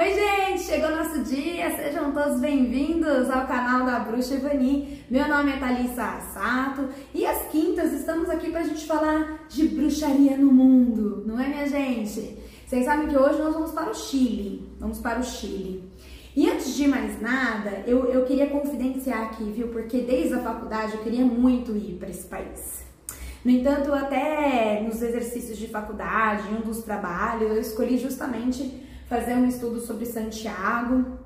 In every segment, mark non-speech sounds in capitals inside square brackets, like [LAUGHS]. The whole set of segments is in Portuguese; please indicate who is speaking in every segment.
Speaker 1: Oi, gente! Chegou nosso dia, sejam todos bem-vindos ao canal da Bruxa Ivani. Meu nome é Thalissa Sato e às quintas estamos aqui pra gente falar de bruxaria no mundo, não é, minha gente? Vocês sabem que hoje nós vamos para o Chile, vamos para o Chile. E antes de mais nada, eu, eu queria confidenciar aqui, viu? Porque desde a faculdade eu queria muito ir para esse país. No entanto, até nos exercícios de faculdade, em um dos trabalhos, eu escolhi justamente fazer um estudo sobre Santiago.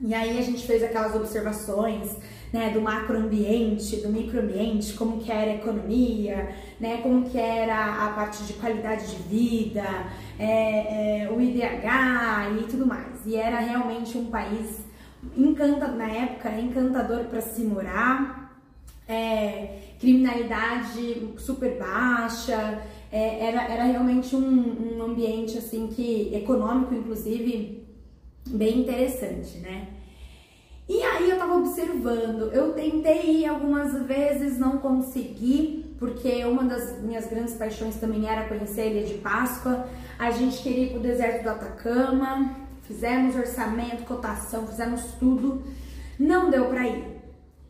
Speaker 1: E aí a gente fez aquelas observações, né, do macroambiente, do microambiente, como que era a economia, né, como que era a parte de qualidade de vida, é, é, o IDH e tudo mais. E era realmente um país encanta, na época encantador para se morar, é, criminalidade super baixa, é, era, era realmente um, um ambiente assim que econômico inclusive bem interessante, né? E aí eu tava observando, eu tentei ir algumas vezes, não consegui, porque uma das minhas grandes paixões também era conhecer a Ilha de Páscoa. A gente queria ir pro deserto do Atacama, fizemos orçamento, cotação, fizemos tudo, não deu para ir.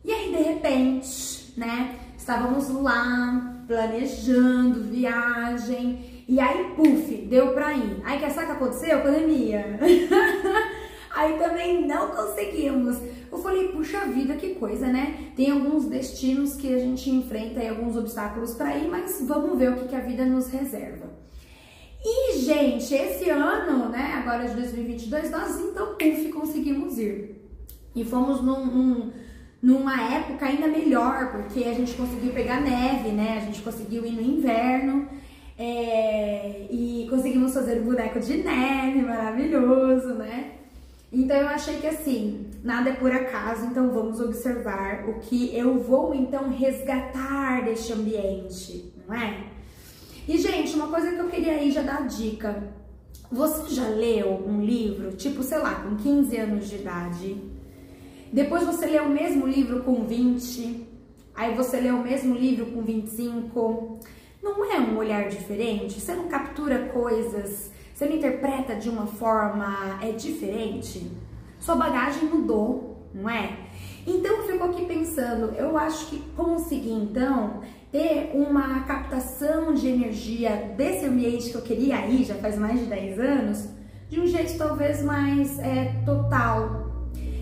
Speaker 1: E aí de repente, né, estávamos lá planejando viagem e aí, puf, deu pra ir. Aí, quer saber o que aconteceu? Pandemia. [LAUGHS] aí também não conseguimos. Eu falei, puxa vida, que coisa, né? Tem alguns destinos que a gente enfrenta e alguns obstáculos para ir, mas vamos ver o que, que a vida nos reserva. E, gente, esse ano, né, agora de 2022, nós então, puf, conseguimos ir. E fomos num, num numa época ainda melhor, porque a gente conseguiu pegar neve, né? A gente conseguiu ir no inverno é, e conseguimos fazer o boneco de neve, maravilhoso, né? Então eu achei que assim, nada é por acaso, então vamos observar o que eu vou então resgatar deste ambiente, não é? E gente, uma coisa que eu queria aí já dar dica. Você já leu um livro, tipo, sei lá, com 15 anos de idade, depois você lê o mesmo livro com 20, aí você lê o mesmo livro com 25. Não é um olhar diferente? Você não captura coisas, você não interpreta de uma forma é diferente? Sua bagagem mudou, não é? Então eu fico aqui pensando, eu acho que consegui então ter uma captação de energia desse ambiente que eu queria aí já faz mais de 10 anos, de um jeito talvez mais é, total,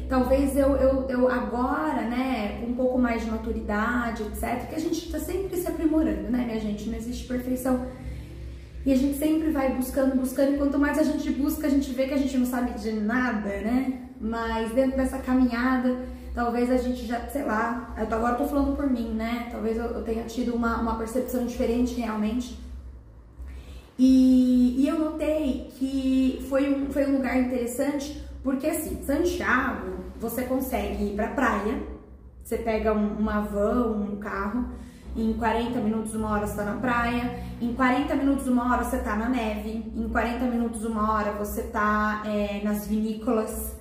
Speaker 1: talvez eu, eu, eu agora, né, um pouco mais de maturidade, etc., que a gente está sempre se aprimorando, né, minha gente? Não existe perfeição. E a gente sempre vai buscando, buscando, e quanto mais a gente busca, a gente vê que a gente não sabe de nada, né? Mas dentro dessa caminhada, talvez a gente já, sei lá, eu agora tô falando por mim, né? Talvez eu, eu tenha tido uma, uma percepção diferente realmente. E, e eu notei que foi um, foi um lugar interessante porque assim, Santiago, você consegue ir pra praia, você pega um, uma van, um carro, em 40 minutos, uma hora você tá na praia, em 40 minutos, uma hora você tá na neve, em 40 minutos, uma hora você tá é, nas vinícolas,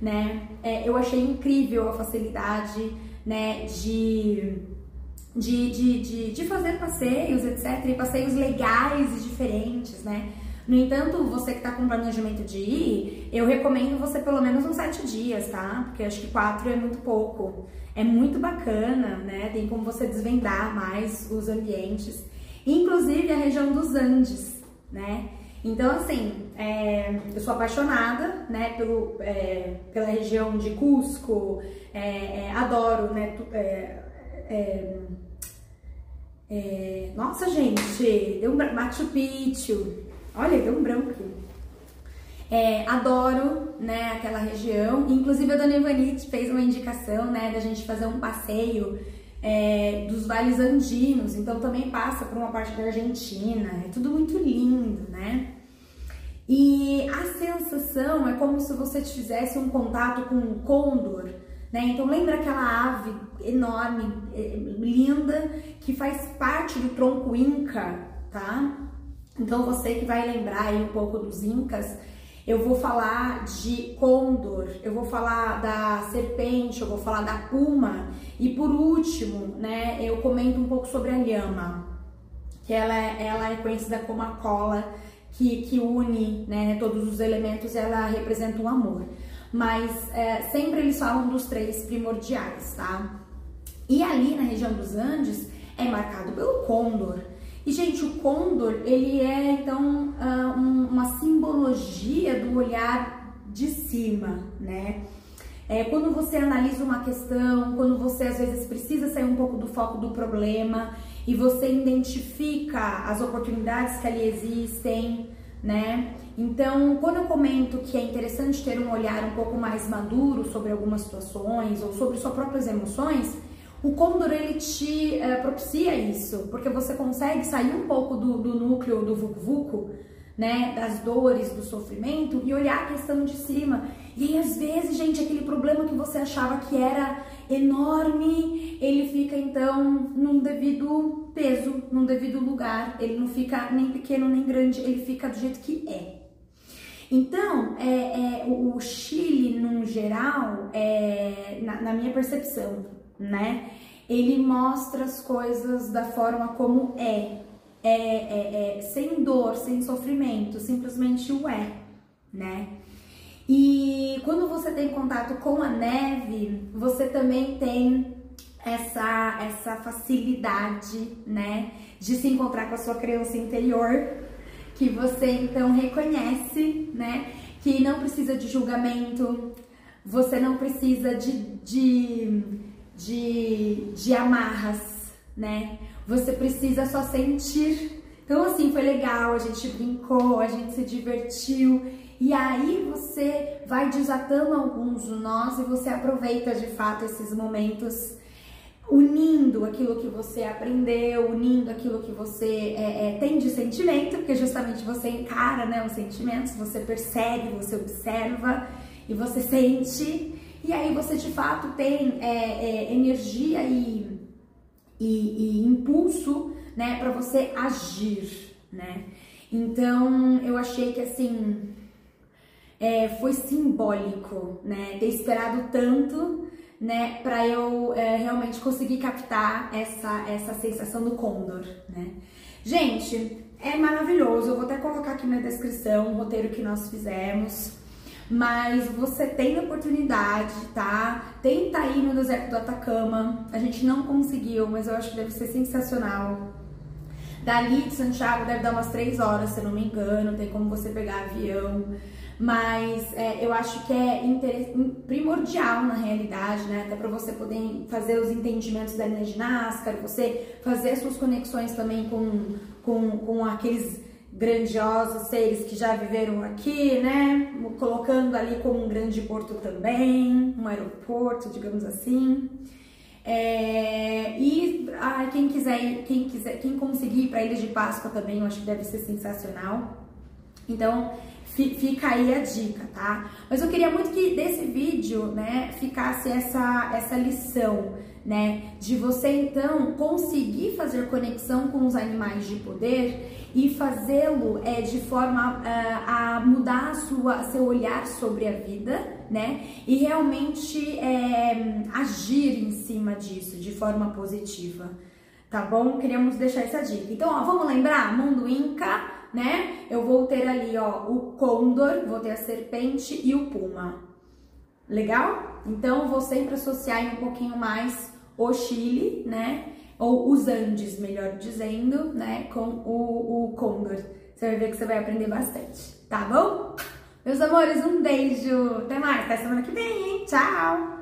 Speaker 1: né? É, eu achei incrível a facilidade, né, de, de, de, de, de fazer passeios, etc. E passeios legais e diferentes, né? No entanto, você que está com planejamento de ir, eu recomendo você pelo menos uns sete dias, tá? Porque acho que quatro é muito pouco. É muito bacana, né? Tem como você desvendar mais os ambientes, inclusive a região dos Andes, né? Então, assim, é, eu sou apaixonada, né, pelo, é, pela região de Cusco, é, é adoro, né, é, é, nossa, gente, deu um Machu Picchu, Olha, deu um branco aqui. É, adoro, né, aquela região. Inclusive a Dona Ivanite fez uma indicação, né, da gente fazer um passeio é, dos vales andinos. Então também passa por uma parte da Argentina. É tudo muito lindo, né? E a sensação é como se você fizesse um contato com um condor, né? Então lembra aquela ave enorme, é, linda, que faz parte do tronco inca, tá? Então você que vai lembrar aí um pouco dos incas, eu vou falar de condor, eu vou falar da serpente, eu vou falar da puma e por último, né, eu comento um pouco sobre a lhama, que ela é, ela é conhecida como a cola, que, que une né, todos os elementos, ela representa o amor. Mas é, sempre eles falam dos três primordiais, tá? E ali na região dos Andes é marcado pelo Condor. E, gente, o Condor, ele é, então, ah, uma simbologia do olhar de cima, né? É, quando você analisa uma questão, quando você às vezes precisa sair um pouco do foco do problema e você identifica as oportunidades que ali existem, né? Então, quando eu comento que é interessante ter um olhar um pouco mais maduro sobre algumas situações ou sobre suas próprias emoções, o Condor ele te é, propicia isso, porque você consegue sair um pouco do, do núcleo do vucu vucu, né, das dores, do sofrimento e olhar a questão de cima. E aí, às vezes, gente, aquele problema que você achava que era enorme, ele fica então num devido peso, num devido lugar. Ele não fica nem pequeno nem grande, ele fica do jeito que é. Então, é, é o Chile, num geral, é, na, na minha percepção, né? Ele mostra as coisas da forma como é. É, é, é, sem dor, sem sofrimento, simplesmente o é, né? E quando você tem contato com a neve, você também tem essa, essa facilidade, né, de se encontrar com a sua criança interior, que você então reconhece, né, que não precisa de julgamento, você não precisa de, de de, de amarras, né? Você precisa só sentir. Então, assim, foi legal, a gente brincou, a gente se divertiu. E aí você vai desatando alguns nós e você aproveita de fato esses momentos unindo aquilo que você aprendeu, unindo aquilo que você é, é, tem de sentimento, porque justamente você encara né, os sentimentos, você percebe, você observa e você sente. E aí você de fato tem é, é, energia e, e, e, impulso, né, para você agir, né? Então eu achei que assim é, foi simbólico, né, ter esperado tanto, né, para eu é, realmente conseguir captar essa essa sensação do condor, né? Gente, é maravilhoso. Eu vou até colocar aqui na descrição o roteiro que nós fizemos mas você tem oportunidade, tá? Tenta ir no deserto do Atacama. A gente não conseguiu, mas eu acho que deve ser sensacional. Dali de Santiago deve dar umas três horas, se eu não me engano, tem como você pegar avião. Mas é, eu acho que é primordial na realidade, né? Até para você poder fazer os entendimentos da energia ginástica, você fazer suas conexões também com, com, com aqueles grandiosos seres que já viveram aqui, né? Colocando ali como um grande porto também, um aeroporto, digamos assim. É, e ah, quem quiser, quem quiser, quem conseguir ir para Ilha de Páscoa também, eu acho que deve ser sensacional. Então, fica aí a dica, tá? Mas eu queria muito que desse vídeo, né, ficasse essa essa lição, né, de você então conseguir fazer conexão com os animais de poder e fazê-lo é, de forma uh, a mudar a sua, seu olhar sobre a vida, né? E realmente é, agir em cima disso de forma positiva, tá bom? Queríamos deixar essa dica. Então, ó, vamos lembrar? Mundo Inca, né? Eu vou ter ali, ó, o condor, vou ter a serpente e o puma. Legal? Então, vou sempre associar um pouquinho mais o Chile, né? ou os Andes, melhor dizendo, né, com o, o Condor. Você vai ver que você vai aprender bastante, tá bom? Meus amores, um beijo, até mais, até semana que vem, hein? Tchau!